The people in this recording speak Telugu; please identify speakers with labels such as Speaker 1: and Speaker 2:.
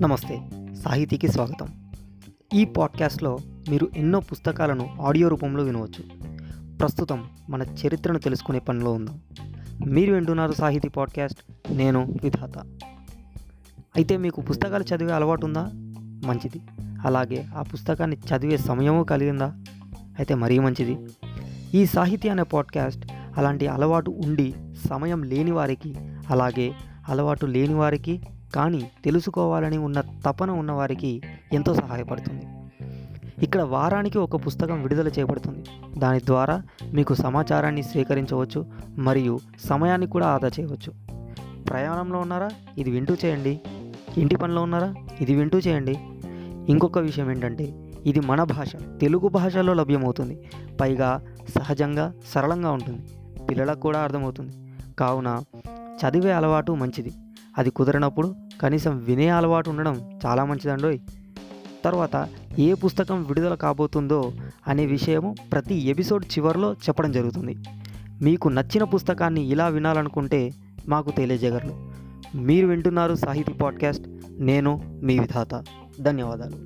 Speaker 1: నమస్తే సాహితీకి స్వాగతం. ఈ పాడ్కాస్ట్లో మీరు ఎన్నో పుస్తకాలను ఆడియో రూపంలో వినవచ్చు. ప్రస్తుతం మన చరిత్రను తెలుసుకునే పనిలో ఉందాం. మీరు వింటున్నారు సాహితీ పాడ్కాస్ట్ నేను విధాత. అయితే మీకు పుస్తకాలు చదివే అలవాటు ఉందా? మంచిది. అలాగే ఆ పుస్తకాన్ని చదివే సమయము కలిగిందా అయితే మరీ మంచిది. ఈ సాహితీ అనే పాడ్కాస్ట్ అలాంటి అలవాటు ఉండి సమయం లేని వారికి అలాగే అలవాటు లేని వారికి కానీ తెలుసుకోవాలని ఉన్న తపన ఉన్నవారికి ఎంతో సహాయపడుతుంది. ఇక్కడ వారానికి ఒక పుస్తకం విడుదల చేయబడుతుంది. దాని ద్వారా మీకు సమాచారాన్ని స్వీకరించవచ్చు మరియు సమయాన్ని కూడా ఆదా చేయవచ్చు. ప్రయాణంలో ఉన్నారా? ఇది వింటూ చేయండి. ఇంటి పనిలో ఉన్నారా? ఇది వింటూ చేయండి. ఇంకొక విషయం ఏంటంటే ఇది మన భాష. తెలుగు భాషలో లభ్యమవుతుంది. పైగా సహజంగా సరళంగా ఉంటుంది. పిల్లలకు కూడా అర్థమవుతుంది. కావున చదివే అలవాటు మంచిది. అది కుదరనప్పుడు కనీసం వినే అలవాటు ఉండడం చాలా మంచిదండోయ్. తర్వాత ఏ పుస్తకం విడుదల కాబోతుందో అనే విషయము ప్రతి ఎపిసోడ్ చివరిలో చెప్పడం జరుగుతుంది. మీకు నచ్చిన పుస్తకాన్ని ఇలా వినాలనుకుంటే మాకు తెలియజేయగలరు. మీరు వింటున్నారు సాహితీ పాడ్కాస్ట్. నేను మీ విధాత. ధన్యవాదాలు.